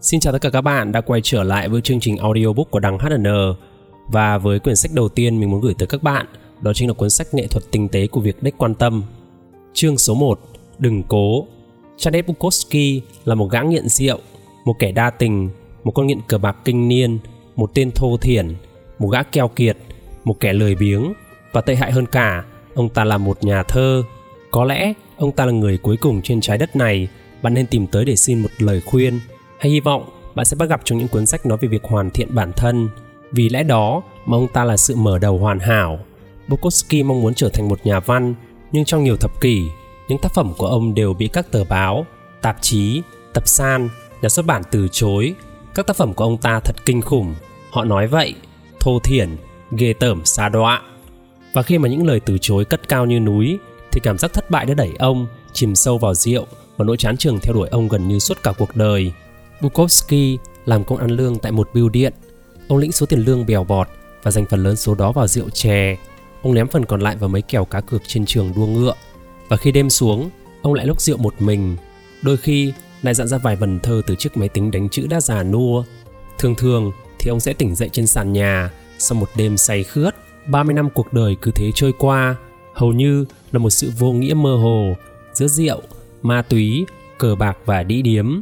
Xin chào tất cả các bạn đã quay trở lại với chương trình audiobook của Đằng HN Và với quyển sách đầu tiên mình muốn gửi tới các bạn, Đó chính là cuốn sách nghệ thuật tinh tế của việc đích quan tâm. Chương số 1 Đừng cố. Chadek Bukowski là một gã nghiện rượu, Một kẻ đa tình, Một con nghiện cờ bạc kinh niên, Một tên thô thiển, Một gã keo kiệt, Một kẻ lười biếng Và tệ hại hơn cả, Ông ta là một nhà thơ. Có lẽ ông ta là người cuối cùng trên trái đất này, Bạn nên tìm tới để xin một lời khuyên hay hy vọng bạn sẽ bắt gặp trong những cuốn sách nói về việc hoàn thiện bản thân. Vì lẽ đó mà ông ta là sự mở đầu hoàn hảo. Bukowski mong muốn trở thành một nhà văn, nhưng trong nhiều thập kỷ, những tác phẩm của ông đều bị các tờ báo, tạp chí, tập san, nhà xuất bản từ chối. Các tác phẩm của ông ta thật kinh khủng. Họ nói vậy, thô thiển, ghê tởm xa đọa. Và khi mà những lời từ chối cất cao như núi, thì cảm giác thất bại đã đẩy ông chìm sâu vào rượu và nỗi chán trường theo đuổi ông gần như suốt cả cuộc đời. Bukowski làm công ăn lương tại một bưu điện. Ông lĩnh số tiền lương bèo bọt và dành phần lớn số đó vào rượu chè. Ông ném phần còn lại vào mấy kèo cá cược trên trường đua ngựa. Và khi đêm xuống, ông lại lúc rượu một mình. Đôi khi lại dặn ra vài vần thơ từ chiếc máy tính đánh chữ đã già nua. Thường thường thì ông sẽ tỉnh dậy trên sàn nhà sau một đêm say khướt. 30 năm cuộc đời cứ thế trôi qua, hầu như là một sự vô nghĩa mơ hồ giữa rượu, ma túy, cờ bạc và đĩ điếm.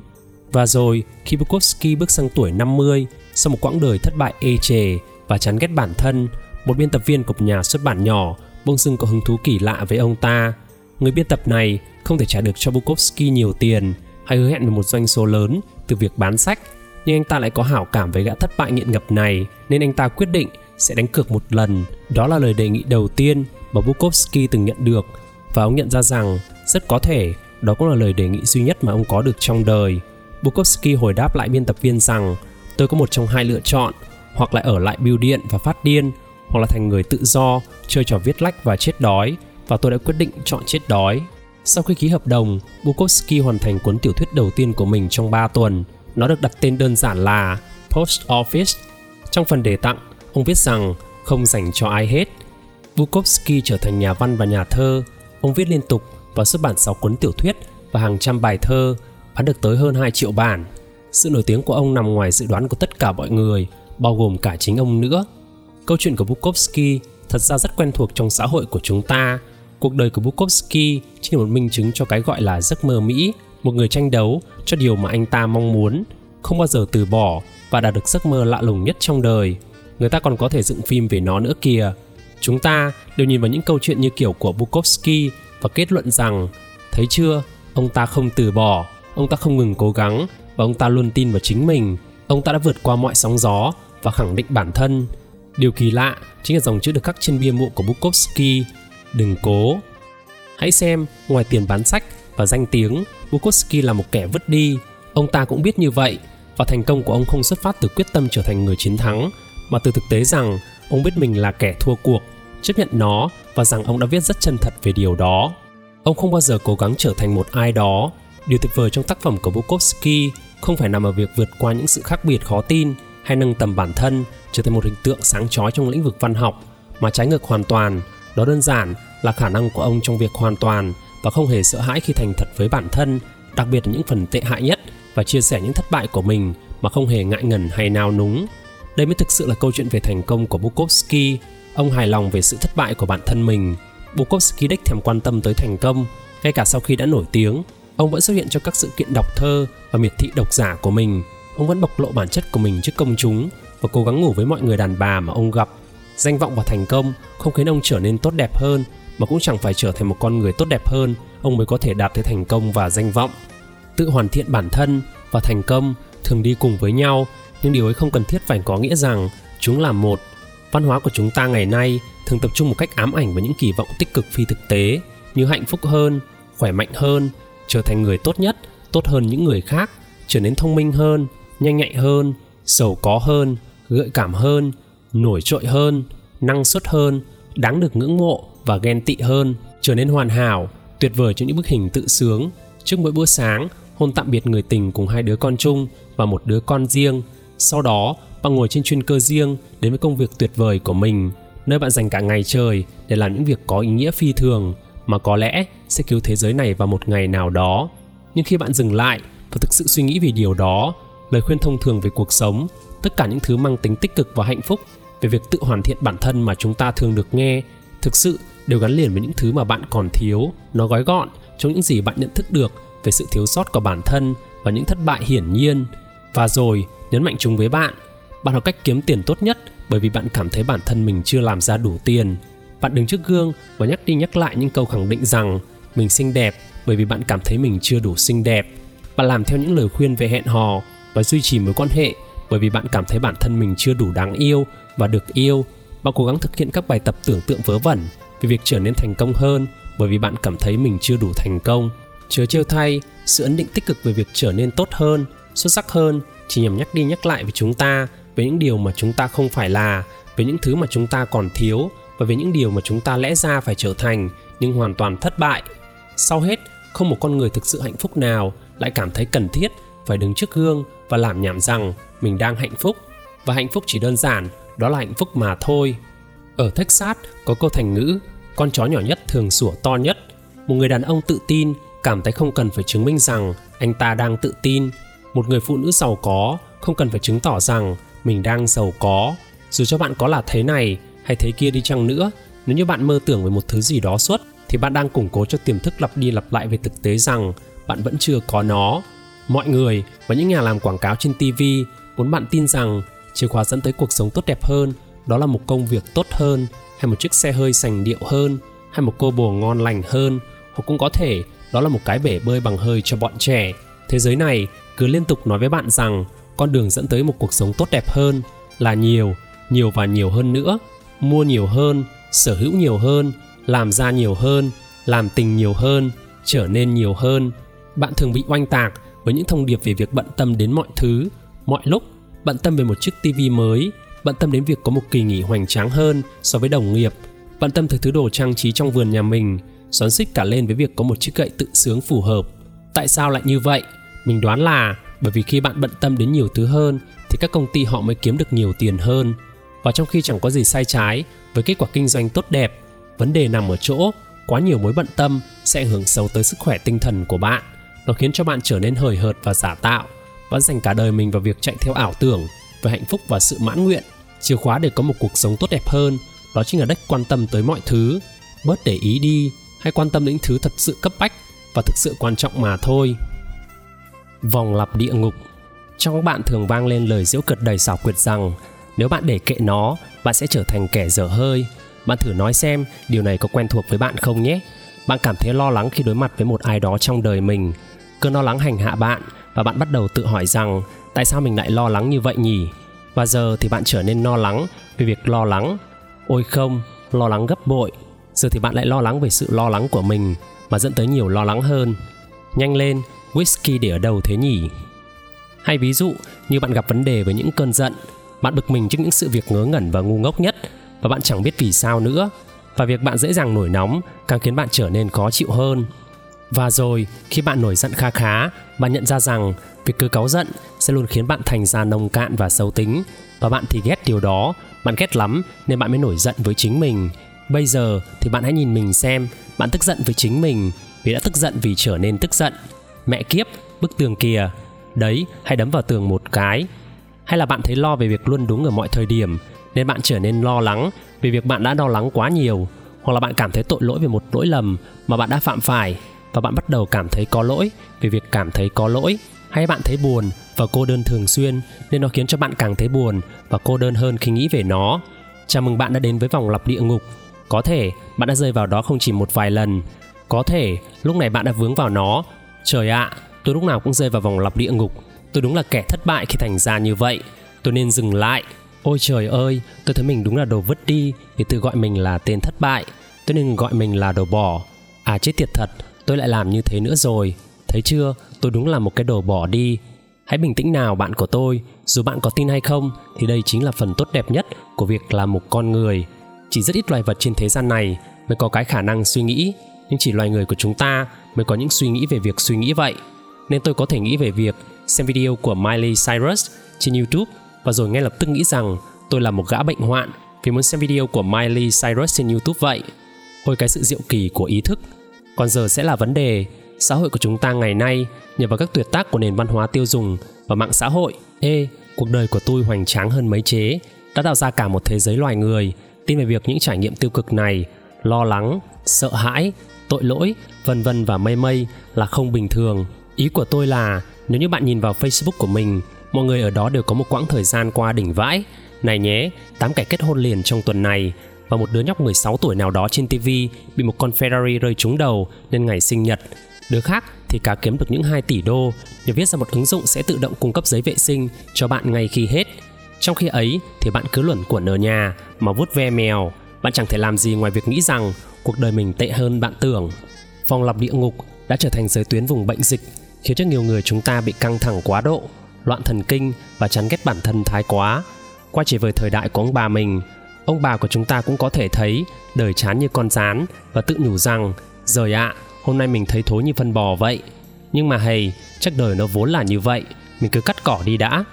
Và rồi, khi Bukowski bước sang tuổi 50, sau một quãng đời thất bại ê chề và chán ghét bản thân, một biên tập viên của một nhà xuất bản nhỏ bỗng dưng có hứng thú kỳ lạ với ông ta. Người biên tập này không thể trả được cho Bukowski nhiều tiền hay hứa hẹn về một doanh số lớn từ việc bán sách, nhưng anh ta lại có hảo cảm với gã thất bại nghiện ngập này nên anh ta quyết định sẽ đánh cược một lần. Đó là lời đề nghị đầu tiên mà Bukowski từng nhận được và ông nhận ra rằng rất có thể đó cũng là lời đề nghị duy nhất mà ông có được trong đời. Bukowski hồi đáp lại biên tập viên rằng tôi có một trong hai lựa chọn, hoặc là ở lại bưu điện và phát điên, hoặc là thành người tự do, chơi trò viết lách và chết đói, và tôi đã quyết định chọn chết đói. Sau khi ký hợp đồng, Bukowski hoàn thành cuốn tiểu thuyết đầu tiên của mình trong 3 tuần. Nó được đặt tên đơn giản là Post Office. Trong phần đề tặng, ông viết rằng không dành cho ai hết. Bukowski trở thành nhà văn và nhà thơ. Ông viết liên tục và xuất bản 6 cuốn tiểu thuyết và hàng trăm bài thơ bán được tới hơn 2 triệu bản. Sự nổi tiếng của ông nằm ngoài dự đoán của tất cả mọi người, bao gồm cả chính ông nữa. Câu chuyện của Bukowski thật ra rất quen thuộc trong xã hội của chúng ta. Cuộc đời của Bukowski chỉ là một minh chứng cho cái gọi là giấc mơ Mỹ, một người tranh đấu cho điều mà anh ta mong muốn, không bao giờ từ bỏ và đạt được giấc mơ lạ lùng nhất trong đời. Người ta còn có thể dựng phim về nó nữa kìa. Chúng ta đều nhìn vào những câu chuyện như kiểu của Bukowski và kết luận rằng, thấy chưa, ông ta không từ bỏ, ông ta không ngừng cố gắng và ông ta luôn tin vào chính mình. Ông ta đã vượt qua mọi sóng gió và khẳng định bản thân. Điều kỳ lạ chính là dòng chữ được khắc trên bia mộ của bukowski. Đừng cố. Hãy xem, ngoài tiền bán sách và danh tiếng, bukowski là một kẻ vứt đi. Ông ta cũng biết như vậy và thành công của ông không xuất phát từ quyết tâm trở thành người chiến thắng, mà từ thực tế rằng ông biết mình là kẻ thua cuộc, chấp nhận nó và rằng ông đã viết rất chân thật về điều đó. Ông không bao giờ cố gắng trở thành một ai đó. Điều tuyệt vời trong tác phẩm của Bukowski không phải nằm ở việc vượt qua những sự khác biệt khó tin hay nâng tầm bản thân trở thành một hình tượng sáng chói trong lĩnh vực văn học, mà trái ngược hoàn toàn, đó đơn giản là khả năng của ông trong việc hoàn toàn và không hề sợ hãi khi thành thật với bản thân, đặc biệt là những phần tệ hại nhất và chia sẻ những thất bại của mình mà không hề ngại ngần hay nao núng. Đây mới thực sự là câu chuyện về thành công của Bukowski. Ông hài lòng về sự thất bại của bản thân mình. Bukowski đích thèm quan tâm tới thành công, ngay cả sau khi đã nổi tiếng ông vẫn xuất hiện trong các sự kiện đọc thơ và miệt thị độc giả của mình. Ông vẫn bộc lộ bản chất của mình trước công chúng và cố gắng ngủ với mọi người đàn bà mà ông gặp. Danh vọng và thành công không khiến ông trở nên tốt đẹp hơn, mà cũng chẳng phải trở thành một con người tốt đẹp hơn. Ông mới có thể đạt tới thành công và danh vọng. Tự hoàn thiện bản thân và thành công thường đi cùng với nhau, nhưng điều ấy không cần thiết phải có nghĩa rằng chúng là một. Văn hóa của chúng ta ngày nay thường tập trung một cách ám ảnh vào những kỳ vọng tích cực phi thực tế, như hạnh phúc hơn, khỏe mạnh hơn trở thành người tốt nhất, tốt hơn những người khác, trở nên thông minh hơn, nhanh nhạy hơn, giàu có hơn, gợi cảm hơn, nổi trội hơn, năng suất hơn, đáng được ngưỡng mộ và ghen tị hơn, trở nên hoàn hảo, tuyệt vời trong những bức hình tự sướng. Trước mỗi bữa sáng, hôn tạm biệt người tình cùng hai đứa con chung và một đứa con riêng. Sau đó, bạn ngồi trên chuyên cơ riêng đến với công việc tuyệt vời của mình, nơi bạn dành cả ngày trời để làm những việc có ý nghĩa phi thường mà có lẽ sẽ cứu thế giới này vào một ngày nào đó. Nhưng khi bạn dừng lại và thực sự suy nghĩ về điều đó, lời khuyên thông thường về cuộc sống, tất cả những thứ mang tính tích cực và hạnh phúc về việc tự hoàn thiện bản thân mà chúng ta thường được nghe, thực sự đều gắn liền với những thứ mà bạn còn thiếu. Nó gói gọn trong những gì bạn nhận thức được về sự thiếu sót của bản thân và những thất bại hiển nhiên. Và rồi, nhấn mạnh chúng với bạn bạn học cách kiếm tiền tốt nhất bởi vì bạn cảm thấy bản thân mình chưa làm ra đủ tiền bạn đứng trước gương và nhắc đi nhắc lại những câu khẳng định rằng mình xinh đẹp bởi vì bạn cảm thấy mình chưa đủ xinh đẹp. Bạn làm theo những lời khuyên về hẹn hò và duy trì mối quan hệ bởi vì bạn cảm thấy bản thân mình chưa đủ đáng yêu và được yêu. Bạn cố gắng thực hiện các bài tập tưởng tượng vớ vẩn về việc trở nên thành công hơn bởi vì bạn cảm thấy mình chưa đủ thành công. Chớ trêu thay, sự ấn định tích cực về việc trở nên tốt hơn, xuất sắc hơn chỉ nhằm nhắc đi nhắc lại với chúng ta về những điều mà chúng ta không phải là, về những thứ mà chúng ta còn thiếu và về những điều mà chúng ta lẽ ra phải trở thành nhưng hoàn toàn thất bại. Sau hết, không một con người thực sự hạnh phúc nào lại cảm thấy cần thiết phải đứng trước gương và làm nhảm rằng mình đang hạnh phúc. Và hạnh phúc chỉ đơn giản, đó là hạnh phúc mà thôi. Ở texas, có câu thành ngữ, con chó nhỏ nhất thường sủa to nhất. Một người đàn ông tự tin cảm thấy không cần phải chứng minh rằng anh ta đang tự tin. Một người phụ nữ giàu có không cần phải chứng tỏ rằng mình đang giàu có. Dù cho bạn có là thế này hay thế kia đi chăng nữa. Nếu như bạn mơ tưởng về một thứ gì đó suốt, thì bạn đang củng cố cho tiềm thức lặp đi lặp lại về thực tế rằng bạn vẫn chưa có nó. Mọi người và những nhà làm quảng cáo trên tv muốn bạn tin rằng chìa khóa dẫn tới cuộc sống tốt đẹp hơn, đó là một công việc tốt hơn, hay một chiếc xe hơi sành điệu hơn, hay một cô bồ ngon lành hơn, hoặc cũng có thể đó là một cái bể bơi bằng hơi cho bọn trẻ. Thế giới này cứ liên tục nói với bạn rằng con đường dẫn tới một cuộc sống tốt đẹp hơn là nhiều nhiều và nhiều hơn nữa mua nhiều hơn, sở hữu nhiều hơn, làm ra nhiều hơn, làm tình nhiều hơn, trở nên nhiều hơn. Bạn thường bị oanh tạc với những thông điệp về việc bận tâm đến mọi thứ. Mọi lúc, bận tâm về một chiếc tivi mới, bận tâm đến việc có một kỳ nghỉ hoành tráng hơn so với đồng nghiệp, bận tâm tới thứ đồ trang trí trong vườn nhà mình, xoắn xích cả lên với việc có một chiếc gậy tự sướng phù hợp. Tại sao lại như vậy? Mình đoán là bởi vì khi bạn bận tâm đến nhiều thứ hơn, thì các công ty họ mới kiếm được nhiều tiền hơn và trong khi chẳng có gì sai trái, với kết quả kinh doanh tốt đẹp, vấn đề nằm ở chỗ quá nhiều mối bận tâm sẽ ảnh hưởng xấu tới sức khỏe tinh thần của bạn. Nó khiến cho bạn trở nên hời hợt và giả tạo. Vẫn dành cả đời mình vào việc chạy theo ảo tưởng về hạnh phúc và sự mãn nguyện. Chìa khóa để có một cuộc sống tốt đẹp hơn, đó chính là đất quan tâm tới mọi thứ. Bớt để ý đi hay quan tâm đến thứ thật sự cấp bách và thực sự quan trọng mà thôi. Vòng lặp địa ngục. Trong các bạn thường vang lên lời diễu cợt đầy xảo quyệt rằng nếu bạn để kệ nó, bạn sẽ trở thành kẻ dở hơi. Bạn thử nói xem, điều này có quen thuộc với bạn không nhé? Bạn cảm thấy lo lắng khi đối mặt với một ai đó trong đời mình. Cơn lo lắng hành hạ bạn và bạn bắt đầu tự hỏi rằng, tại sao mình lại lo lắng như vậy nhỉ? Và giờ thì bạn trở nên lo lắng về việc lo lắng. Ôi không, lo lắng gấp bội. Giờ thì bạn lại lo lắng về sự lo lắng của mình mà dẫn tới nhiều lo lắng hơn. Nhanh lên, whisky để ở đâu thế nhỉ? Hay ví dụ, như bạn gặp vấn đề với những cơn giận bạn bực mình trước những sự việc ngớ ngẩn và ngu ngốc nhất. Và bạn chẳng biết vì sao nữa. Và việc bạn dễ dàng nổi nóng càng khiến bạn trở nên khó chịu hơn. Và rồi, khi bạn nổi giận kha khá, bạn nhận ra rằng việc cứ cáu giận sẽ luôn khiến bạn thành ra nông cạn và xấu tính. Và bạn thì ghét điều đó. Bạn ghét lắm nên bạn mới nổi giận với chính mình. Bây giờ thì bạn hãy nhìn mình xem. Bạn tức giận với chính mình vì đã tức giận vì trở nên tức giận. Mẹ kiếp, bức tường kìa. Đấy, hãy đấm vào tường một cái hay là bạn thấy lo về việc luôn đúng ở mọi thời điểm nên bạn trở nên lo lắng vì việc bạn đã lo lắng quá nhiều hoặc là bạn cảm thấy tội lỗi về một lỗi lầm mà bạn đã phạm phải và bạn bắt đầu cảm thấy có lỗi về việc cảm thấy có lỗi. Hay bạn thấy buồn và cô đơn thường xuyên nên nó khiến cho bạn càng thấy buồn và cô đơn hơn khi nghĩ về nó. Chào mừng bạn đã đến với vòng lặp địa ngục. Có thể bạn đã rơi vào đó không chỉ một vài lần. Có thể lúc này bạn đã vướng vào nó. Trời ạ à, tôi lúc nào cũng rơi vào vòng lặp địa ngục tôi đúng là kẻ thất bại khi thành ra như vậy. Tôi nên dừng lại. Ôi trời ơi, tôi thấy mình đúng là đồ vứt đi, vì tự gọi mình là tên thất bại. Tôi nên gọi mình là đồ bỏ. À chết tiệt thật, tôi lại làm như thế nữa rồi. Thấy chưa? Tôi đúng là một cái đồ bỏ đi. Hãy bình tĩnh nào, bạn của tôi. Dù bạn có tin hay không, thì đây chính là phần tốt đẹp nhất của việc là một con người. Chỉ rất ít loài vật trên thế gian này mới có cái khả năng suy nghĩ. Nhưng chỉ loài người của chúng ta mới có những suy nghĩ về việc suy nghĩ vậy. Nên tôi có thể nghĩ về việc xem video của Miley Cyrus trên YouTube và rồi ngay lập tức nghĩ rằng tôi là một gã bệnh hoạn vì muốn xem video của Miley Cyrus trên YouTube vậy. Ôi cái sự diệu kỳ của ý thức. Còn giờ sẽ là vấn đề, xã hội của chúng ta ngày nay nhờ vào các tuyệt tác của nền văn hóa tiêu dùng và mạng xã hội. Ê, cuộc đời của tôi hoành tráng hơn mấy chế, đã tạo ra cả một thế giới loài người tin về việc những trải nghiệm tiêu cực này, lo lắng, sợ hãi, tội lỗi, vân vân và mây mây là không bình thường. Ý của tôi là nếu như bạn nhìn vào Facebook của mình, mọi người ở đó đều có một quãng thời gian qua đỉnh vãi. Này nhé, tám kẻ kết hôn liền trong tuần này và một đứa nhóc 16 tuổi nào đó trên TV bị một con Ferrari rơi trúng đầu nên ngày sinh nhật. Đứa khác thì cá kiếm được những 2 tỷ đô nhờ viết ra một ứng dụng sẽ tự động cung cấp giấy vệ sinh cho bạn ngay khi hết. Trong khi ấy thì bạn cứ luẩn quẩn ở nhà mà vuốt ve mèo, bạn chẳng thể làm gì ngoài việc nghĩ rằng cuộc đời mình tệ hơn bạn tưởng. Vòng lặp địa ngục đã trở thành giới tuyến vùng bệnh dịch khiến cho nhiều người chúng ta bị căng thẳng quá độ, loạn thần kinh và chán ghét bản thân thái quá. Qua chỉ về thời đại của ông bà mình, ông bà của chúng ta cũng có thể thấy đời chán như con rán và tự nhủ rằng rời ạ, à, hôm nay mình thấy thối như phân bò vậy. Nhưng mà hầy, chắc đời nó vốn là như vậy, mình cứ cắt cỏ đi đã.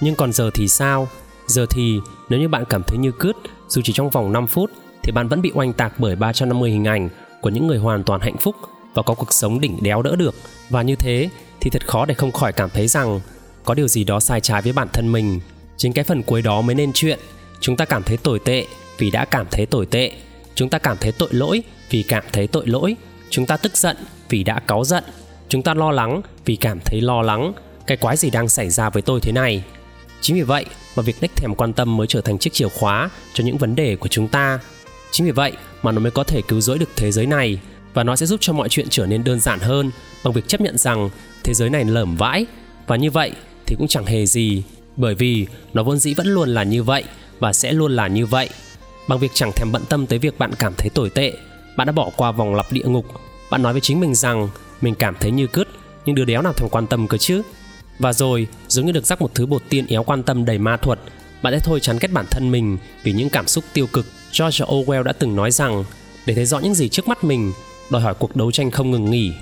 Nhưng còn giờ thì sao? Giờ thì nếu như bạn cảm thấy như cướt dù chỉ trong vòng 5 phút thì bạn vẫn bị oanh tạc bởi 350 hình ảnh của những người hoàn toàn hạnh phúc và có cuộc sống đỉnh đéo đỡ được. Và như thế thì thật khó để không khỏi cảm thấy rằng có điều gì đó sai trái với bản thân mình. Chính cái phần cuối đó mới nên chuyện. Chúng ta cảm thấy tồi tệ vì đã cảm thấy tồi tệ. Chúng ta cảm thấy tội lỗi vì cảm thấy tội lỗi. Chúng ta tức giận vì đã cáu giận. Chúng ta lo lắng vì cảm thấy lo lắng. Cái quái gì đang xảy ra với tôi thế này? Chính vì vậy mà việc đích thèm quan tâm mới trở thành chiếc chìa khóa cho những vấn đề của chúng ta. Chính vì vậy mà nó mới có thể cứu rỗi được thế giới này và nó sẽ giúp cho mọi chuyện trở nên đơn giản hơn bằng việc chấp nhận rằng thế giới này lởm vãi và như vậy thì cũng chẳng hề gì bởi vì nó vốn dĩ vẫn luôn là như vậy và sẽ luôn là như vậy. Bằng việc chẳng thèm bận tâm tới việc bạn cảm thấy tồi tệ, bạn đã bỏ qua vòng lặp địa ngục. Bạn nói với chính mình rằng mình cảm thấy như cứt, nhưng đứa đéo nào thèm quan tâm cơ chứ. Và rồi, giống như được rắc một thứ bột tiên éo quan tâm đầy ma thuật, bạn sẽ thôi chán ghét bản thân mình vì những cảm xúc tiêu cực. George Orwell đã từng nói rằng, để thấy rõ những gì trước mắt mình, đòi hỏi cuộc đấu tranh không ngừng nghỉ.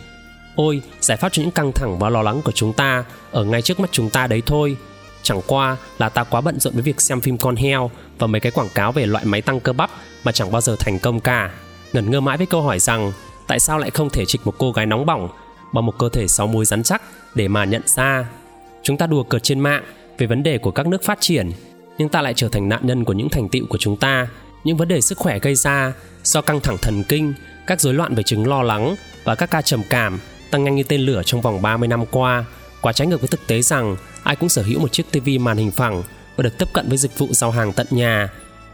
Ôi, giải pháp cho những căng thẳng và lo lắng của chúng ta ở ngay trước mắt chúng ta đấy thôi. Chẳng qua là ta quá bận rộn với việc xem phim con heo và mấy cái quảng cáo về loại máy tăng cơ bắp mà chẳng bao giờ thành công cả. Ngẩn ngơ mãi với câu hỏi rằng tại sao lại không thể trịch một cô gái nóng bỏng bằng một cơ thể sáu múi rắn chắc để mà nhận ra Chúng ta đùa cợt trên mạng về vấn đề của các nước phát triển, nhưng ta lại trở thành nạn nhân của những thành tựu của chúng ta, những vấn đề sức khỏe gây ra do căng thẳng thần kinh, các rối loạn về chứng lo lắng và các ca trầm cảm tăng nhanh như tên lửa trong vòng 30 năm qua, quá trái ngược với thực tế rằng ai cũng sở hữu một chiếc TV màn hình phẳng và được tiếp cận với dịch vụ giao hàng tận nhà.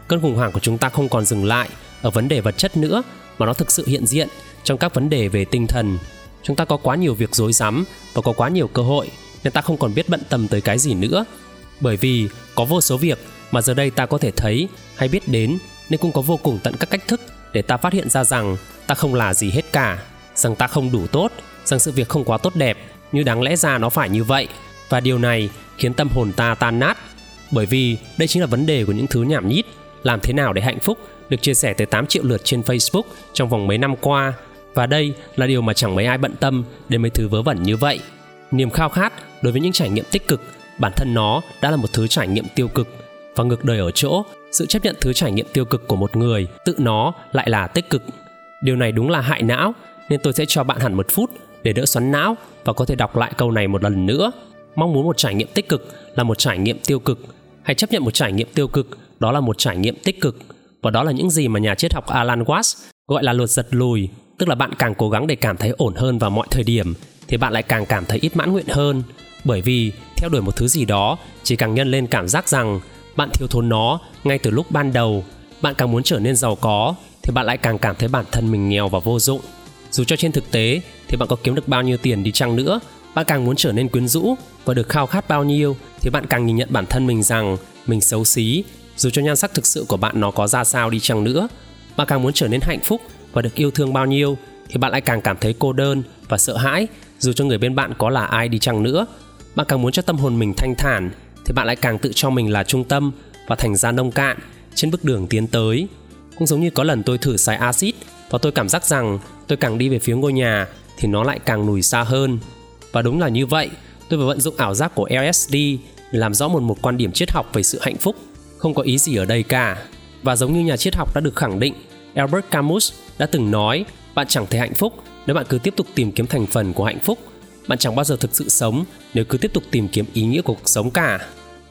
Cơn khủng hoảng của chúng ta không còn dừng lại ở vấn đề vật chất nữa mà nó thực sự hiện diện trong các vấn đề về tinh thần. Chúng ta có quá nhiều việc rối rắm và có quá nhiều cơ hội nên ta không còn biết bận tâm tới cái gì nữa bởi vì có vô số việc mà giờ đây ta có thể thấy hay biết đến nên cũng có vô cùng tận các cách thức để ta phát hiện ra rằng ta không là gì hết cả, rằng ta không đủ tốt, rằng sự việc không quá tốt đẹp như đáng lẽ ra nó phải như vậy. Và điều này khiến tâm hồn ta tan nát, bởi vì đây chính là vấn đề của những thứ nhảm nhít. Làm thế nào để hạnh phúc? Được chia sẻ tới 8 triệu lượt trên Facebook trong vòng mấy năm qua. Và đây là điều mà chẳng mấy ai bận tâm đến mấy thứ vớ vẩn như vậy. Niềm khao khát đối với những trải nghiệm tích cực, bản thân nó đã là một thứ trải nghiệm tiêu cực. Và ngược đời ở chỗ sự chấp nhận thứ trải nghiệm tiêu cực của một người, tự nó lại là tích cực. Điều này đúng là hại não, nên tôi sẽ cho bạn hẳn một phút để đỡ xoắn não và có thể đọc lại câu này một lần nữa. Mong muốn một trải nghiệm tích cực là một trải nghiệm tiêu cực. Hay chấp nhận một trải nghiệm tiêu cực, đó là một trải nghiệm tích cực. Và đó là những gì mà nhà triết học Alan Watts gọi là luật giật lùi, tức là bạn càng cố gắng để cảm thấy ổn hơn vào mọi thời điểm, thì bạn lại càng cảm thấy ít mãn nguyện hơn. Bởi vì, theo đuổi một thứ gì đó, chỉ càng nhân lên cảm giác rằng bạn thiếu thốn nó ngay từ lúc ban đầu. Bạn càng muốn trở nên giàu có, thì bạn lại càng cảm thấy bản thân mình nghèo và vô dụng. Dù cho trên thực tế, thì bạn có kiếm được bao nhiêu tiền đi chăng nữa, bạn càng muốn trở nên quyến rũ và được khao khát bao nhiêu, thì bạn càng nhìn nhận bản thân mình rằng mình xấu xí. Dù cho nhan sắc thực sự của bạn nó có ra sao đi chăng nữa, bạn càng muốn trở nên hạnh phúc và được yêu thương bao nhiêu, thì bạn lại càng cảm thấy cô đơn và sợ hãi. Dù cho người bên bạn có là ai đi chăng nữa, bạn càng muốn cho tâm hồn mình thanh thản thì bạn lại càng tự cho mình là trung tâm và thành ra nông cạn. Trên bước đường tiến tới, cũng giống như có lần tôi thử xài axit và tôi cảm giác rằng tôi càng đi về phía ngôi nhà thì nó lại càng lùi xa hơn. Và đúng là như vậy, tôi vừa vận dụng ảo giác của LSD để làm rõ một một quan điểm triết học về sự hạnh phúc. Không có ý gì ở đây cả. Và giống như nhà triết học đã được khẳng định, Albert Camus đã từng nói, bạn chẳng thể hạnh phúc nếu bạn cứ tiếp tục tìm kiếm thành phần của hạnh phúc. Bạn chẳng bao giờ thực sự sống nếu cứ tiếp tục tìm kiếm ý nghĩa của cuộc sống cả.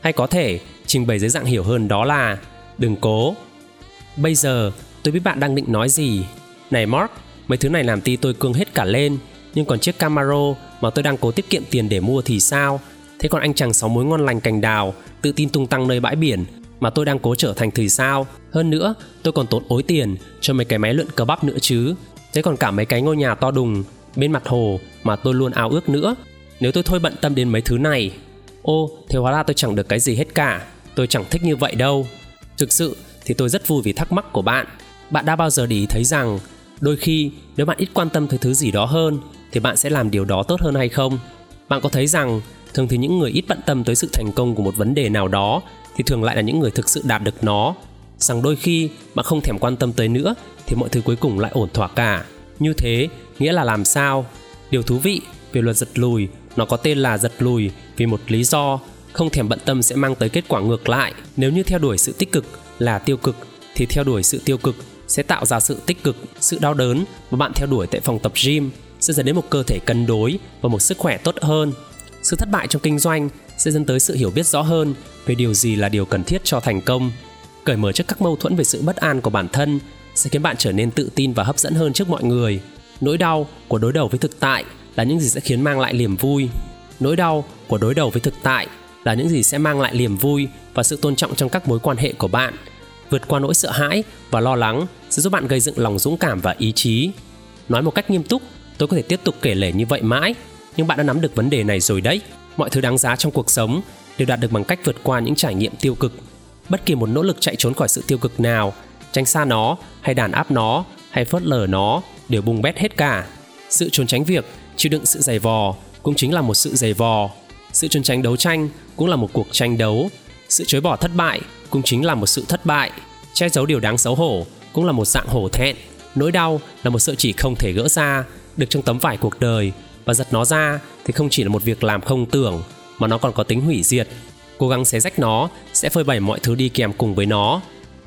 Hay có thể trình bày dưới dạng hiểu hơn đó là đừng cố. Bây giờ tôi biết bạn đang định nói gì. Này Mark, mấy thứ này làm ti tôi cương hết cả lên, nhưng còn chiếc Camaro mà tôi đang cố tiết kiệm tiền để mua thì sao? Thế còn anh chàng sáu mối ngon lành cành đào, tự tin tung tăng nơi bãi biển mà tôi đang cố trở thành thì sao? Hơn nữa, tôi còn tốn ối tiền cho mấy cái máy lượn cơ bắp nữa chứ. Thế còn cả mấy cái ngôi nhà to đùng bên mặt hồ mà tôi luôn ao ước nữa. Nếu tôi thôi bận tâm đến mấy thứ này, ô, thế hóa ra tôi chẳng được cái gì hết cả. Tôi chẳng thích như vậy đâu. Thực sự thì tôi rất vui vì thắc mắc của bạn. Bạn đã bao giờ để ý thấy rằng đôi khi nếu bạn ít quan tâm tới thứ gì đó hơn thì bạn sẽ làm điều đó tốt hơn hay không? Bạn có thấy rằng thường thì những người ít bận tâm tới sự thành công của một vấn đề nào đó thì thường lại là những người thực sự đạt được nó rằng đôi khi bạn không thèm quan tâm tới nữa thì mọi thứ cuối cùng lại ổn thỏa cả như thế nghĩa là làm sao điều thú vị về luật giật lùi nó có tên là giật lùi vì một lý do, không thèm bận tâm sẽ mang tới kết quả ngược lại. Nếu như theo đuổi sự tích cực là tiêu cực, thì theo đuổi sự tiêu cực sẽ tạo ra sự tích cực, sự đau đớn. Mà bạn theo đuổi tại phòng tập gym sẽ dẫn đến một cơ thể cân đối và một sức khỏe tốt hơn. Sự thất bại trong kinh doanh sẽ dẫn tới sự hiểu biết rõ hơn về điều gì là điều cần thiết cho thành công. Cởi mở trước các mâu thuẫn về sự bất an của bản thân sẽ khiến bạn trở nên tự tin và hấp dẫn hơn trước mọi người. Nỗi đau của đối đầu với thực tại là những gì sẽ khiến mang lại niềm vui. Nỗi đau của đối đầu với thực tại là những gì sẽ mang lại niềm vui và sự tôn trọng trong các mối quan hệ của bạn. Vượt qua nỗi sợ hãi và lo lắng sẽ giúp bạn gây dựng lòng dũng cảm và ý chí. Nói một cách nghiêm túc, tôi có thể tiếp tục kể lể như vậy mãi, nhưng bạn đã nắm được vấn đề này rồi đấy. Mọi thứ đáng giá trong cuộc sống đều đạt được bằng cách vượt qua những trải nghiệm tiêu cực. Bất kỳ một nỗ lực chạy trốn khỏi sự tiêu cực nào, tránh xa nó hay đàn áp nó hay phớt lờ nó đều bung bét hết cả. Sự trốn tránh việc chịu đựng sự dày vò cũng chính là một sự dày vò. Sự trốn tránh đấu tranh cũng là một cuộc tranh đấu. Sự chối bỏ thất bại cũng chính là một sự thất bại. Che giấu điều đáng xấu hổ cũng là một dạng hổ thẹn. Nỗi đau là một sợi chỉ không thể gỡ ra, được trong tấm vải cuộc đời. Và giật nó ra thì không chỉ là một việc làm không tưởng, mà nó còn có tính hủy diệt. Cố gắng xé rách nó sẽ phơi bày mọi thứ đi kèm cùng với nó.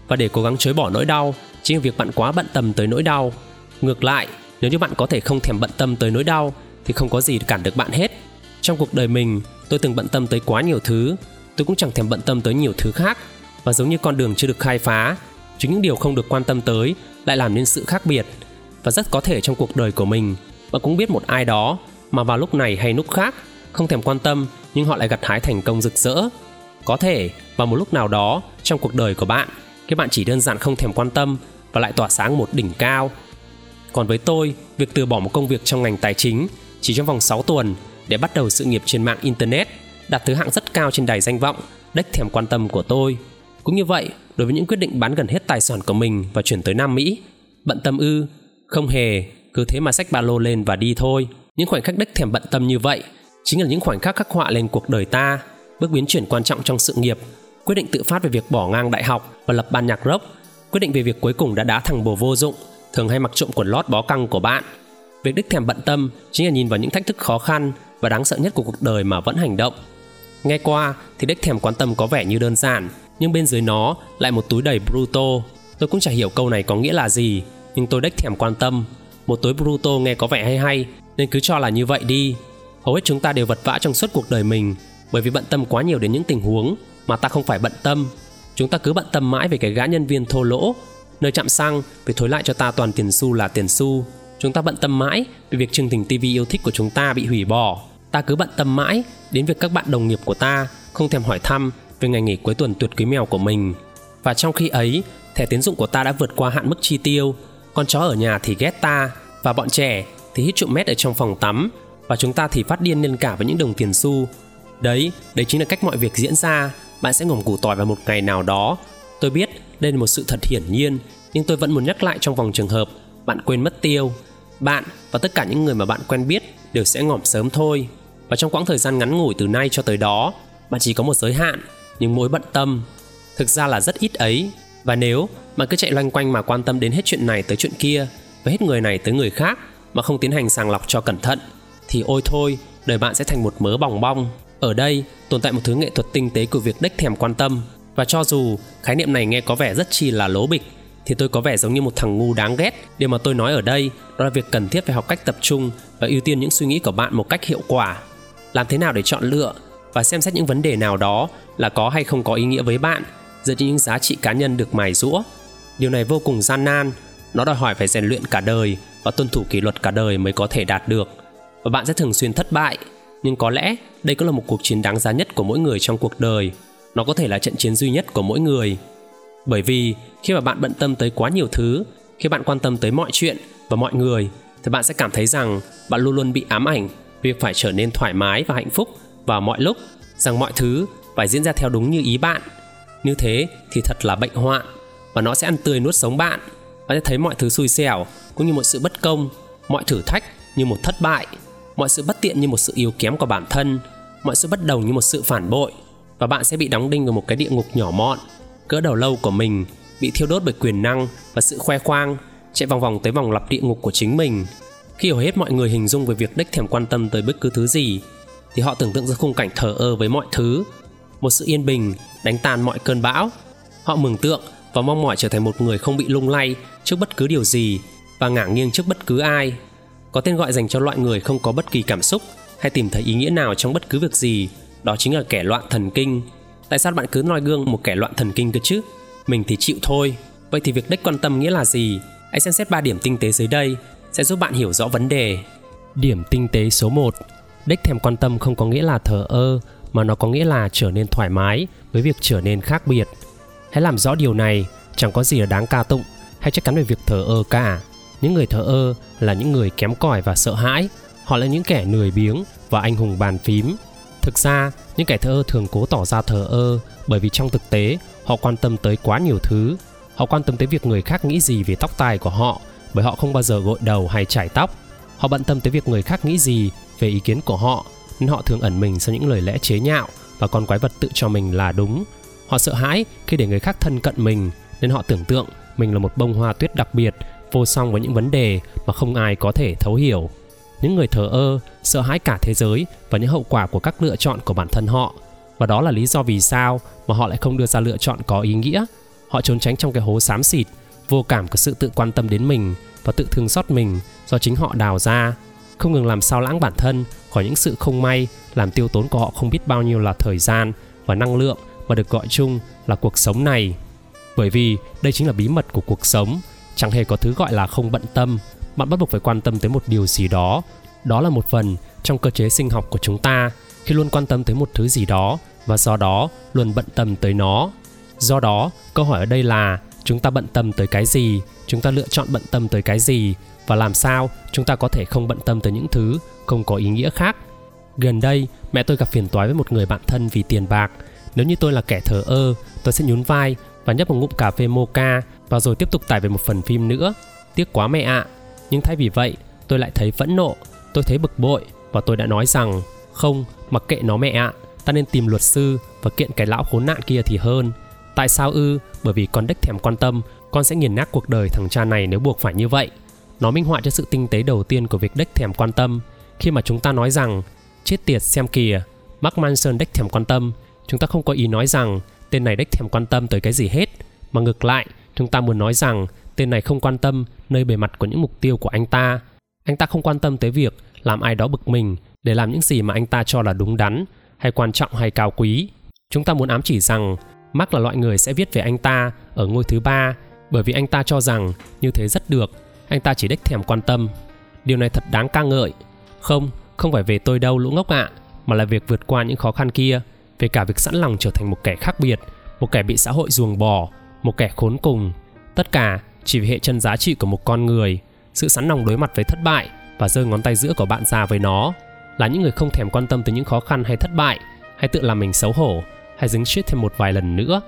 Và để cố gắng chối bỏ nỗi đau, chính là việc bạn quá bận tâm tới nỗi đau. Ngược lại, nếu như bạn có thể không thèm bận tâm tới nỗi đau thì không có gì cản được bạn hết. Trong cuộc đời mình, tôi từng bận tâm tới quá nhiều thứ. Tôi cũng chẳng thèm bận tâm tới nhiều thứ khác. Và giống như con đường chưa được khai phá, chính những điều không được quan tâm tới lại làm nên sự khác biệt. Và rất có thể trong cuộc đời của mình, bạn cũng biết một ai đó mà vào lúc này hay lúc khác không thèm quan tâm nhưng họ lại gặt hái thành công rực rỡ. Có thể vào một lúc nào đó trong cuộc đời của bạn các bạn chỉ đơn giản không thèm quan tâm và lại tỏa sáng một đỉnh cao. Còn với tôi, việc từ bỏ một công việc trong ngành tài chính chỉ trong vòng 6 tuần để bắt đầu sự nghiệp trên mạng internet đạt thứ hạng rất cao trên đài danh vọng, đếch thèm quan tâm của tôi. Cũng như vậy, đối với những quyết định bán gần hết tài sản của mình và chuyển tới Nam Mỹ, bận tâm ư, không hề, cứ thế mà xách ba lô lên và đi thôi. Những khoảnh khắc đếch thèm bận tâm như vậy chính là những khoảnh khắc khắc họa lên cuộc đời ta, bước biến chuyển quan trọng trong sự nghiệp, quyết định tự phát về việc bỏ ngang đại học và lập ban nhạc rock, quyết định về việc cuối cùng đã đá thằng bồ vô dụng, thường hay mặc trộm quần lót bó căng của bạn việc đích thèm bận tâm chính là nhìn vào những thách thức khó khăn và đáng sợ nhất của cuộc đời mà vẫn hành động. Nghe qua thì đích thèm quan tâm có vẻ như đơn giản, nhưng bên dưới nó lại một túi đầy bruto. Tôi cũng chả hiểu câu này có nghĩa là gì, nhưng tôi đích thèm quan tâm. Một túi bruto nghe có vẻ hay hay, nên cứ cho là như vậy đi. Hầu hết chúng ta đều vật vã trong suốt cuộc đời mình, bởi vì bận tâm quá nhiều đến những tình huống mà ta không phải bận tâm. Chúng ta cứ bận tâm mãi về cái gã nhân viên thô lỗ, nơi chạm xăng vì thối lại cho ta toàn tiền xu là tiền xu chúng ta bận tâm mãi về việc chương trình tv yêu thích của chúng ta bị hủy bỏ. Ta cứ bận tâm mãi đến việc các bạn đồng nghiệp của ta không thèm hỏi thăm về ngày nghỉ cuối tuần tuyệt quý mèo của mình. Và trong khi ấy, thẻ tiến dụng của ta đã vượt qua hạn mức chi tiêu. Con chó ở nhà thì ghét ta, và bọn trẻ thì hít trụm mét ở trong phòng tắm, và chúng ta thì phát điên lên cả với những đồng tiền xu. Đấy đấy chính là cách mọi việc diễn ra. Bạn sẽ ngổm củ tỏi vào một ngày nào đó. Tôi biết đây là một sự thật hiển nhiên, nhưng tôi vẫn muốn nhắc lại trong vòng trường hợp bạn quên mất tiêu bạn và tất cả những người mà bạn quen biết đều sẽ ngỏm sớm thôi. Và trong quãng thời gian ngắn ngủi từ nay cho tới đó, bạn chỉ có một giới hạn nhưng mối bận tâm. Thực ra là rất ít ấy. Và nếu bạn cứ chạy loanh quanh mà quan tâm đến hết chuyện này tới chuyện kia và hết người này tới người khác mà không tiến hành sàng lọc cho cẩn thận, thì ôi thôi, đời bạn sẽ thành một mớ bòng bong. Ở đây, tồn tại một thứ nghệ thuật tinh tế của việc đếch thèm quan tâm. Và cho dù khái niệm này nghe có vẻ rất chi là lố bịch thì tôi có vẻ giống như một thằng ngu đáng ghét. Điều mà tôi nói ở đây đó là việc cần thiết phải học cách tập trung và ưu tiên những suy nghĩ của bạn một cách hiệu quả. Làm thế nào để chọn lựa và xem xét những vấn đề nào đó là có hay không có ý nghĩa với bạn dựa trên những giá trị cá nhân được mài rũa. Điều này vô cùng gian nan, nó đòi hỏi phải rèn luyện cả đời và tuân thủ kỷ luật cả đời mới có thể đạt được. Và bạn sẽ thường xuyên thất bại, nhưng có lẽ đây cũng là một cuộc chiến đáng giá nhất của mỗi người trong cuộc đời. Nó có thể là trận chiến duy nhất của mỗi người. Bởi vì khi mà bạn bận tâm tới quá nhiều thứ, khi bạn quan tâm tới mọi chuyện và mọi người thì bạn sẽ cảm thấy rằng bạn luôn luôn bị ám ảnh việc phải trở nên thoải mái và hạnh phúc vào mọi lúc, rằng mọi thứ phải diễn ra theo đúng như ý bạn. Như thế thì thật là bệnh hoạn và nó sẽ ăn tươi nuốt sống bạn. Bạn sẽ thấy mọi thứ xui xẻo cũng như một sự bất công, mọi thử thách như một thất bại, mọi sự bất tiện như một sự yếu kém của bản thân, mọi sự bất đồng như một sự phản bội và bạn sẽ bị đóng đinh vào một cái địa ngục nhỏ mọn, cỡ đầu lâu của mình, bị thiêu đốt bởi quyền năng và sự khoe khoang, chạy vòng vòng tới vòng lặp địa ngục của chính mình. Khi hầu hết mọi người hình dung về việc đích thèm quan tâm tới bất cứ thứ gì, thì họ tưởng tượng ra khung cảnh thờ ơ với mọi thứ, một sự yên bình đánh tan mọi cơn bão. Họ mừng tượng và mong mỏi trở thành một người không bị lung lay trước bất cứ điều gì và ngả nghiêng trước bất cứ ai. Có tên gọi dành cho loại người không có bất kỳ cảm xúc hay tìm thấy ý nghĩa nào trong bất cứ việc gì, đó chính là kẻ loạn thần kinh. Tại sao bạn cứ noi gương một kẻ loạn thần kinh cơ chứ? Mình thì chịu thôi. Vậy thì việc đích quan tâm nghĩa là gì? Hãy xem xét 3 điểm tinh tế dưới đây sẽ giúp bạn hiểu rõ vấn đề. Điểm tinh tế số 1 Đích thèm quan tâm không có nghĩa là thờ ơ mà nó có nghĩa là trở nên thoải mái với việc trở nên khác biệt. Hãy làm rõ điều này, chẳng có gì là đáng ca tụng hay chắc chắn về việc thờ ơ cả. Những người thờ ơ là những người kém cỏi và sợ hãi, họ là những kẻ lười biếng và anh hùng bàn phím. Thực ra, những kẻ thờ ơ thường cố tỏ ra thờ ơ bởi vì trong thực tế họ quan tâm tới quá nhiều thứ. Họ quan tâm tới việc người khác nghĩ gì về tóc tai của họ bởi họ không bao giờ gội đầu hay chải tóc. Họ bận tâm tới việc người khác nghĩ gì về ý kiến của họ nên họ thường ẩn mình sau những lời lẽ chế nhạo và con quái vật tự cho mình là đúng. Họ sợ hãi khi để người khác thân cận mình nên họ tưởng tượng mình là một bông hoa tuyết đặc biệt, vô song với những vấn đề mà không ai có thể thấu hiểu. Những người thờ ơ, sợ hãi cả thế giới và những hậu quả của các lựa chọn của bản thân họ. Và đó là lý do vì sao mà họ lại không đưa ra lựa chọn có ý nghĩa. Họ trốn tránh trong cái hố xám xịt, vô cảm của sự tự quan tâm đến mình và tự thương xót mình do chính họ đào ra không ngừng làm sao lãng bản thân khỏi những sự không may làm tiêu tốn của họ không biết bao nhiêu là thời gian và năng lượng mà được gọi chung là cuộc sống này bởi vì đây chính là bí mật của cuộc sống chẳng hề có thứ gọi là không bận tâm bạn bắt buộc phải quan tâm tới một điều gì đó đó là một phần trong cơ chế sinh học của chúng ta khi luôn quan tâm tới một thứ gì đó và do đó luôn bận tâm tới nó do đó câu hỏi ở đây là chúng ta bận tâm tới cái gì chúng ta lựa chọn bận tâm tới cái gì và làm sao chúng ta có thể không bận tâm tới những thứ không có ý nghĩa khác. Gần đây, mẹ tôi gặp phiền toái với một người bạn thân vì tiền bạc. Nếu như tôi là kẻ thờ ơ, tôi sẽ nhún vai và nhấp một ngụm cà phê mocha và rồi tiếp tục tải về một phần phim nữa. Tiếc quá mẹ ạ. À. Nhưng thay vì vậy, tôi lại thấy phẫn nộ, tôi thấy bực bội và tôi đã nói rằng không, mặc kệ nó mẹ ạ, ta nên tìm luật sư và kiện cái lão khốn nạn kia thì hơn. Tại sao ư? Bởi vì con đếch thèm quan tâm, con sẽ nghiền nát cuộc đời thằng cha này nếu buộc phải như vậy. Nó minh họa cho sự tinh tế đầu tiên của việc đếch thèm quan tâm khi mà chúng ta nói rằng chết tiệt xem kìa, Mark Manson đếch thèm quan tâm, chúng ta không có ý nói rằng tên này đếch thèm quan tâm tới cái gì hết, mà ngược lại, chúng ta muốn nói rằng tên này không quan tâm nơi bề mặt của những mục tiêu của anh ta. Anh ta không quan tâm tới việc làm ai đó bực mình để làm những gì mà anh ta cho là đúng đắn, hay quan trọng hay cao quý. Chúng ta muốn ám chỉ rằng Mark là loại người sẽ viết về anh ta ở ngôi thứ ba bởi vì anh ta cho rằng như thế rất được anh ta chỉ đích thèm quan tâm. Điều này thật đáng ca ngợi. Không, không phải về tôi đâu lũ ngốc ạ, à, mà là việc vượt qua những khó khăn kia, về cả việc sẵn lòng trở thành một kẻ khác biệt, một kẻ bị xã hội ruồng bỏ, một kẻ khốn cùng. Tất cả chỉ vì hệ chân giá trị của một con người, sự sẵn lòng đối mặt với thất bại và giơ ngón tay giữa của bạn ra với nó. Là những người không thèm quan tâm tới những khó khăn hay thất bại, hay tự làm mình xấu hổ, hay dính shit thêm một vài lần nữa.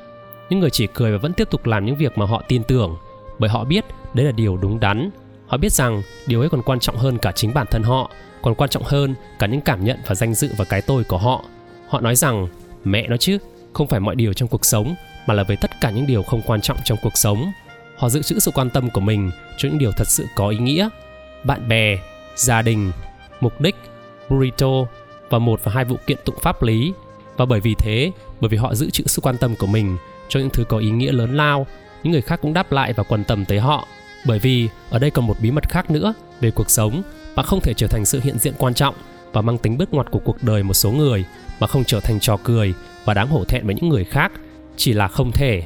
Những người chỉ cười và vẫn tiếp tục làm những việc mà họ tin tưởng, bởi họ biết đấy là điều đúng đắn họ biết rằng điều ấy còn quan trọng hơn cả chính bản thân họ còn quan trọng hơn cả những cảm nhận và danh dự và cái tôi của họ họ nói rằng mẹ nó chứ không phải mọi điều trong cuộc sống mà là về tất cả những điều không quan trọng trong cuộc sống họ giữ trữ sự quan tâm của mình cho những điều thật sự có ý nghĩa. Bạn bè, gia đình, mục đích, burrito và một và hai vụ kiện tụng pháp lý. Và bởi vì thế, bởi vì họ giữ trữ sự quan tâm của mình cho những thứ có ý nghĩa lớn lao, những người khác cũng đáp lại và quan tâm tới họ. Bởi vì ở đây còn một bí mật khác nữa về cuộc sống bạn không thể trở thành sự hiện diện quan trọng và mang tính bước ngoặt của cuộc đời một số người mà không trở thành trò cười và đáng hổ thẹn với những người khác. Chỉ là không thể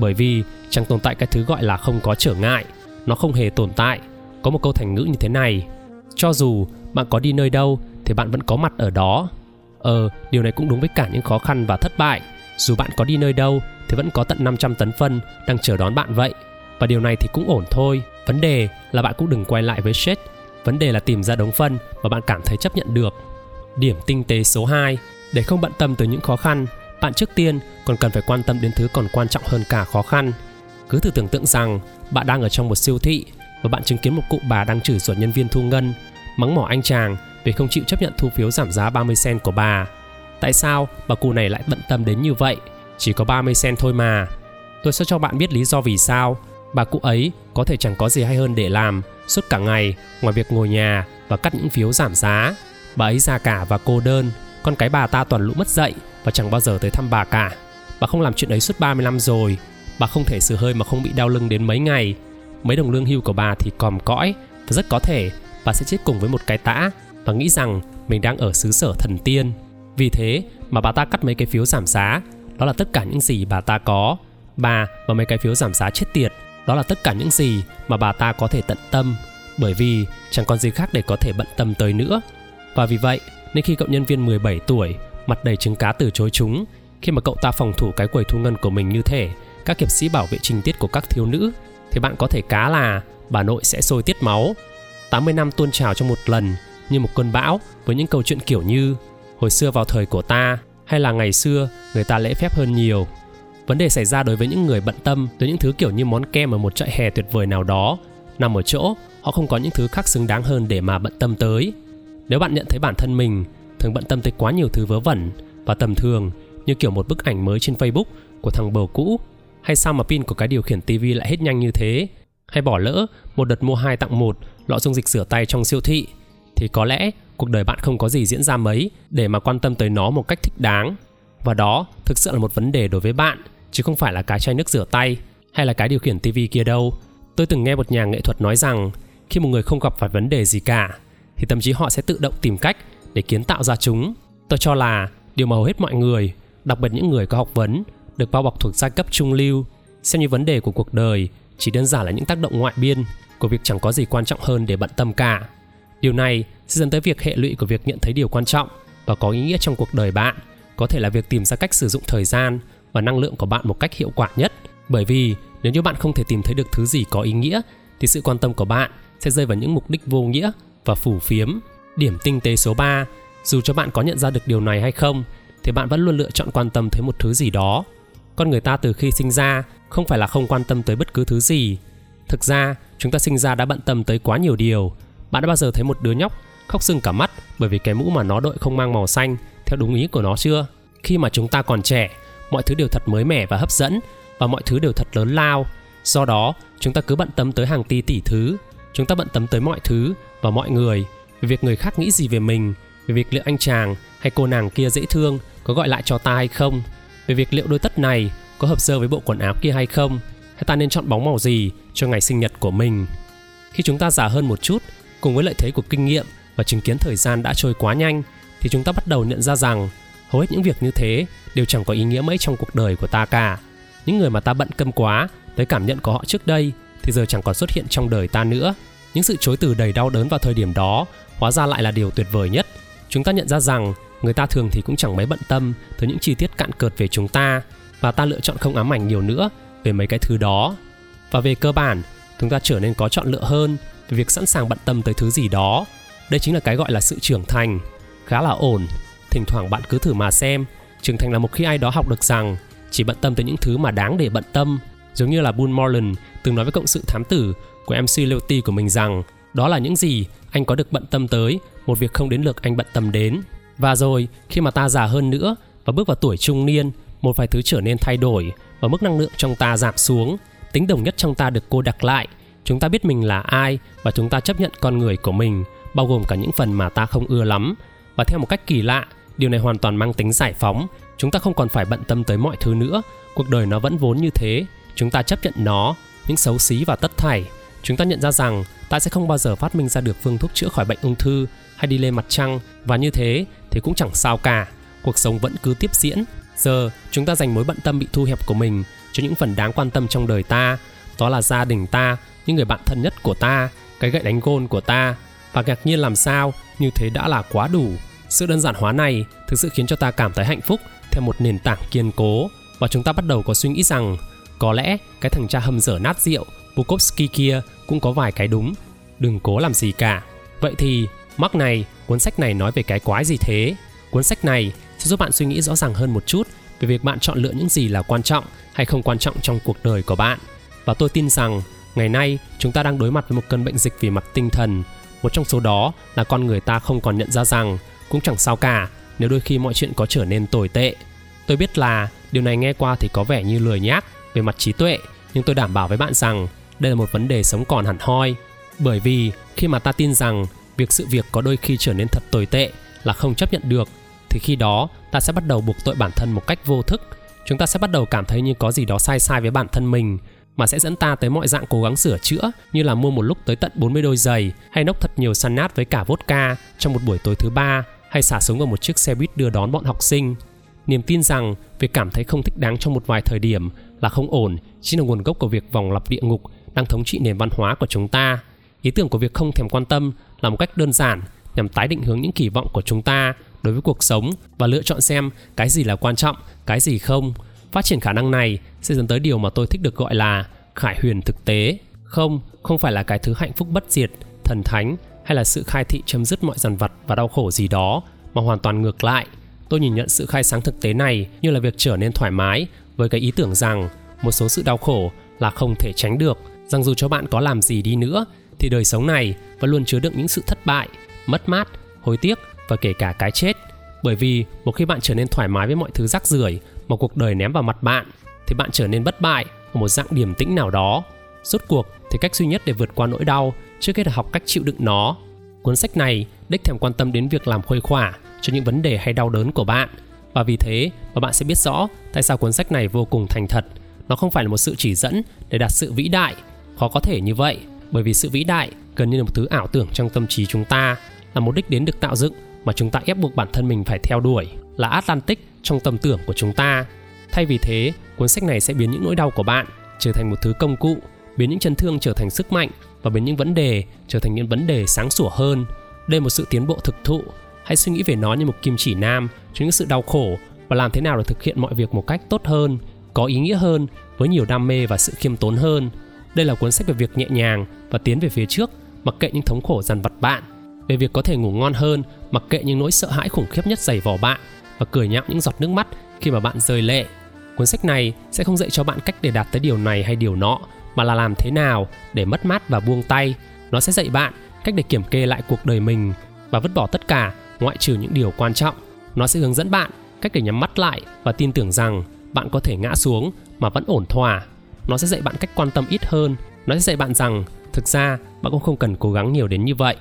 bởi vì chẳng tồn tại cái thứ gọi là không có trở ngại, nó không hề tồn tại. Có một câu thành ngữ như thế này, cho dù bạn có đi nơi đâu thì bạn vẫn có mặt ở đó. Ờ điều này cũng đúng với cả những khó khăn và thất bại. Dù bạn có đi nơi đâu thì vẫn có tận 500 tấn phân đang chờ đón bạn vậy. Và điều này thì cũng ổn thôi. Vấn đề là bạn cũng đừng quay lại với shit vấn đề là tìm ra đống phân mà bạn cảm thấy chấp nhận được. Điểm tinh tế số 2 để không bận tâm tới những khó khăn bạn trước tiên còn cần phải quan tâm đến thứ còn quan trọng hơn cả khó khăn cứ thử tưởng tượng rằng bạn đang ở trong một siêu thị và bạn chứng kiến một cụ bà đang chửi rủa nhân viên thu ngân mắng mỏ anh chàng vì không chịu chấp nhận thu phiếu giảm giá 30 cent của bà. Tại sao bà cụ này lại bận tâm đến như vậy? Chỉ có 30 cent thôi mà. Tôi sẽ cho bạn biết lý do vì sao. Bà cụ ấy có thể chẳng có gì hay hơn để làm suốt cả ngày ngoài việc ngồi nhà và cắt những phiếu giảm giá. Bà ấy già cả và cô đơn, con cái bà ta toàn lũ mất dậy và chẳng bao giờ tới thăm bà cả. Bà không làm chuyện ấy suốt 30 năm rồi. Bà không thể sửa hơi mà không bị đau lưng đến mấy ngày. Mấy đồng lương hưu của bà thì còm cõi và rất có thể bà sẽ chết cùng với một cái tã và nghĩ rằng mình đang ở xứ sở thần tiên. Vì thế mà bà ta cắt mấy cái phiếu giảm giá, đó là tất cả những gì bà ta có. Bà và mấy cái phiếu giảm giá chết tiệt, đó là tất cả những gì mà bà ta có thể tận tâm, bởi vì chẳng còn gì khác để có thể bận tâm tới nữa. Và vì vậy, nên khi cậu nhân viên 17 tuổi, mặt đầy trứng cá từ chối chúng, khi mà cậu ta phòng thủ cái quầy thu ngân của mình như thể các hiệp sĩ bảo vệ trình tiết của các thiếu nữ, thì bạn có thể cá là bà nội sẽ sôi tiết máu. 80 năm tuôn trào trong một lần như một cơn bão với những câu chuyện kiểu như hồi xưa vào thời của ta hay là ngày xưa người ta lễ phép hơn nhiều. Vấn đề xảy ra đối với những người bận tâm tới những thứ kiểu như món kem ở một trại hè tuyệt vời nào đó nằm ở chỗ họ không có những thứ khác xứng đáng hơn để mà bận tâm tới. Nếu bạn nhận thấy bản thân mình thường bận tâm tới quá nhiều thứ vớ vẩn và tầm thường, như kiểu một bức ảnh mới trên Facebook của thằng bầu cũ, hay sao mà pin của cái điều khiển TV lại hết nhanh như thế? Hay bỏ lỡ một đợt mua hai tặng một, lọ dung dịch rửa tay trong siêu thị, thì có lẽ cuộc đời bạn không có gì diễn ra mấy để mà quan tâm tới nó một cách thích đáng. Và đó thực sự là một vấn đề đối với bạn, chứ không phải là cái chai nước rửa tay hay là cái điều khiển tivi kia đâu. Tôi từng nghe một nhà nghệ thuật nói rằng, khi một người không gặp phải vấn đề gì cả thì thậm chí họ sẽ tự động tìm cách để kiến tạo ra chúng. Tôi cho là điều mà hầu hết mọi người, đặc biệt những người có học vấn, được bao bọc thuộc giai cấp trung lưu, xem như vấn đề của cuộc đời chỉ đơn giản là những tác động ngoại biên của việc chẳng có gì quan trọng hơn để bận tâm cả. Điều này sẽ dẫn tới việc hệ lụy của việc nhận thấy điều quan trọng và có ý nghĩa trong cuộc đời bạn. Có thể là việc tìm ra cách sử dụng thời gian và năng lượng của bạn một cách hiệu quả nhất. Bởi vì nếu như bạn không thể tìm thấy được thứ gì có ý nghĩa, thì sự quan tâm của bạn sẽ rơi vào những mục đích vô nghĩa và phủ phiếm. Điểm tinh tế số 3, dù cho bạn có nhận ra được điều này hay không thì bạn vẫn luôn lựa chọn quan tâm tới một thứ gì đó. Con người ta từ khi sinh ra không phải là không quan tâm tới bất cứ thứ gì. Thực ra, chúng ta sinh ra đã bận tâm tới quá nhiều điều bạn đã bao giờ thấy một đứa nhóc khóc sưng cả mắt bởi vì cái mũ mà nó đội không mang màu xanh theo đúng ý của nó chưa? Khi mà chúng ta còn trẻ, mọi thứ đều thật mới mẻ và hấp dẫn và mọi thứ đều thật lớn lao. Do đó, chúng ta cứ bận tâm tới hàng tỷ tỷ thứ. Chúng ta bận tâm tới mọi thứ và mọi người về việc người khác nghĩ gì về mình, về việc liệu anh chàng hay cô nàng kia dễ thương có gọi lại cho ta hay không, về việc liệu đôi tất này có hợp dơ với bộ quần áo kia hay không, hay ta nên chọn bóng màu gì cho ngày sinh nhật của mình. Khi chúng ta già hơn một chút cùng với lợi thế của kinh nghiệm và chứng kiến thời gian đã trôi quá nhanh thì chúng ta bắt đầu nhận ra rằng hầu hết những việc như thế đều chẳng có ý nghĩa mấy trong cuộc đời của ta cả những người mà ta bận câm quá tới cảm nhận của họ trước đây thì giờ chẳng còn xuất hiện trong đời ta nữa những sự chối từ đầy đau đớn vào thời điểm đó hóa ra lại là điều tuyệt vời nhất. Chúng ta nhận ra rằng người ta thường thì cũng chẳng mấy bận tâm tới những chi tiết cạn cợt về chúng ta và ta lựa chọn không ám ảnh nhiều nữa về mấy cái thứ đó. Và về cơ bản, chúng ta trở nên có chọn lựa hơn về việc sẵn sàng bận tâm tới thứ gì đó. Đây chính là cái gọi là sự trưởng thành. Khá là ổn. Thỉnh thoảng bạn cứ thử mà xem, trưởng thành là một khi ai đó học được rằng chỉ bận tâm tới những thứ mà đáng để bận tâm. Giống như là Bull Morland từng nói với cộng sự thám tử của MC Leoty của mình rằng, đó là những gì anh có được bận tâm tới, một việc không đến lượt anh bận tâm đến. Và rồi, khi mà ta già hơn nữa và bước vào tuổi trung niên, một vài thứ trở nên thay đổi và mức năng lượng trong ta giảm xuống. Tính đồng nhất trong ta được cô đặc lại. Chúng ta biết mình là ai và chúng ta chấp nhận con người của mình, bao gồm cả những phần mà ta không ưa lắm. Và theo một cách kỳ lạ, điều này hoàn toàn mang tính giải phóng. Chúng ta không còn phải bận tâm tới mọi thứ nữa. Cuộc đời nó vẫn vốn như thế. Chúng ta chấp nhận nó, những xấu xí và tất thảy chúng ta nhận ra rằng ta sẽ không bao giờ phát minh ra được phương thuốc chữa khỏi bệnh ung thư hay đi lên mặt trăng. Và như thế thì cũng chẳng sao cả. Cuộc sống vẫn cứ tiếp diễn. Giờ, chúng ta dành mối bận tâm bị thu hẹp của mình cho những phần đáng quan tâm trong đời ta. Đó là gia đình ta, những người bạn thân nhất của ta, cái gậy đánh gôn của ta. Và ngạc nhiên làm sao, như thế đã là quá đủ. Sự đơn giản hóa này thực sự khiến cho ta cảm thấy hạnh phúc theo một nền tảng kiên cố. Và chúng ta bắt đầu có suy nghĩ rằng, có lẽ cái thằng cha hầm dở nát rượu Bukowski kia cũng có vài cái đúng. Đừng cố làm gì cả. Vậy thì mắc này, cuốn sách này nói về cái quái gì thế? Cuốn sách này sẽ giúp bạn suy nghĩ rõ ràng hơn một chút về việc bạn chọn lựa những gì là quan trọng hay không quan trọng trong cuộc đời của bạn. Và tôi tin rằng, ngày nay, chúng ta đang đối mặt với một cơn bệnh dịch về mặt tinh thần. Một trong số đó là con người ta không còn nhận ra rằng, cũng chẳng sao cả, nếu đôi khi mọi chuyện có trở nên tồi tệ. Tôi biết là, điều này nghe qua thì có vẻ như lười nhác về mặt trí tuệ, nhưng tôi đảm bảo với bạn rằng đây là một vấn đề sống còn hẳn hoi, bởi vì khi mà ta tin rằng việc sự việc có đôi khi trở nên thật tồi tệ là không chấp nhận được, thì khi đó ta sẽ bắt đầu buộc tội bản thân một cách vô thức chúng ta sẽ bắt đầu cảm thấy như có gì đó sai sai với bản thân mình, mà sẽ dẫn ta tới mọi dạng cố gắng sửa chữa, như là mua một lúc tới tận 40 đôi giày, hay nốc thật nhiều săn nát với cả vodka trong một buổi tối thứ ba, hay xả súng vào một chiếc xe buýt đưa đón bọn học sinh. Niềm tin rằng việc cảm thấy không thích đáng trong một vài thời điểm là không ổn, chính là nguồn gốc của việc vòng lặp địa ngục đang thống trị nền văn hóa của chúng ta. Ý tưởng của việc không thèm quan tâm là một cách đơn giản nhằm tái định hướng những kỳ vọng của chúng ta đối với cuộc sống và lựa chọn xem cái gì là quan trọng, cái gì không. Phát triển khả năng này sẽ dẫn tới điều mà tôi thích được gọi là khải huyền thực tế. Không, không phải là cái thứ hạnh phúc bất diệt, thần thánh hay là sự khai thị chấm dứt mọi dằn vặt và đau khổ gì đó, mà hoàn toàn ngược lại. Tôi nhìn nhận sự khai sáng thực tế này như là việc trở nên thoải mái với cái ý tưởng rằng một số sự đau khổ là không thể tránh được, rằng dù cho bạn có làm gì đi nữa thì đời sống này vẫn luôn chứa đựng những sự thất bại, mất mát, hối tiếc và kể cả cái chết. Bởi vì một khi bạn trở nên thoải mái với mọi thứ rắc rưởi mà cuộc đời ném vào mặt bạn thì bạn trở nên bất bại ở một dạng điểm tĩnh nào đó. Rốt cuộc thì cách duy nhất để vượt qua nỗi đau trước hết là học cách chịu đựng nó. Cuốn sách này đích thèm quan tâm đến việc làm khuây khỏa cho những vấn đề hay đau đớn của bạn và vì thế mà bạn sẽ biết rõ tại sao cuốn sách này vô cùng thành thật. Nó không phải là một sự chỉ dẫn để đạt sự vĩ đại, khó có thể như vậy, bởi vì sự vĩ đại gần như là một thứ ảo tưởng trong tâm trí chúng ta, là một đích đến được tạo dựng mà chúng ta ép buộc bản thân mình phải theo đuổi, là Atlantic trong tâm tưởng của chúng ta. Thay vì thế, cuốn sách này sẽ biến những nỗi đau của bạn trở thành một thứ công cụ, biến những chấn thương trở thành sức mạnh và biến những vấn đề trở thành những vấn đề sáng sủa hơn. Đây là một sự tiến bộ thực thụ. Hãy suy nghĩ về nó như một kim chỉ nam cho những sự đau khổ và làm thế nào để thực hiện mọi việc một cách tốt hơn, có ý nghĩa hơn, với nhiều đam mê và sự khiêm tốn hơn. Đây là cuốn sách về việc nhẹ nhàng và tiến về phía trước, mặc kệ những thống khổ dằn vặt bạn, về việc có thể ngủ ngon hơn, mặc kệ những nỗi sợ hãi khủng khiếp nhất dày vò bạn và cười nhạo những giọt nước mắt khi mà bạn rơi lệ. Cuốn sách này sẽ không dạy cho bạn cách để đạt tới điều này hay điều nọ, mà là làm thế nào để mất mát và buông tay. Nó sẽ dạy bạn cách để kiểm kê lại cuộc đời mình và vứt bỏ tất cả ngoại trừ những điều quan trọng. Nó sẽ hướng dẫn bạn cách để nhắm mắt lại và tin tưởng rằng bạn có thể ngã xuống mà vẫn ổn thỏa. Nó sẽ dạy bạn cách quan tâm ít hơn. Nó sẽ dạy bạn rằng, thực ra, bạn cũng không cần cố gắng nhiều đến như vậy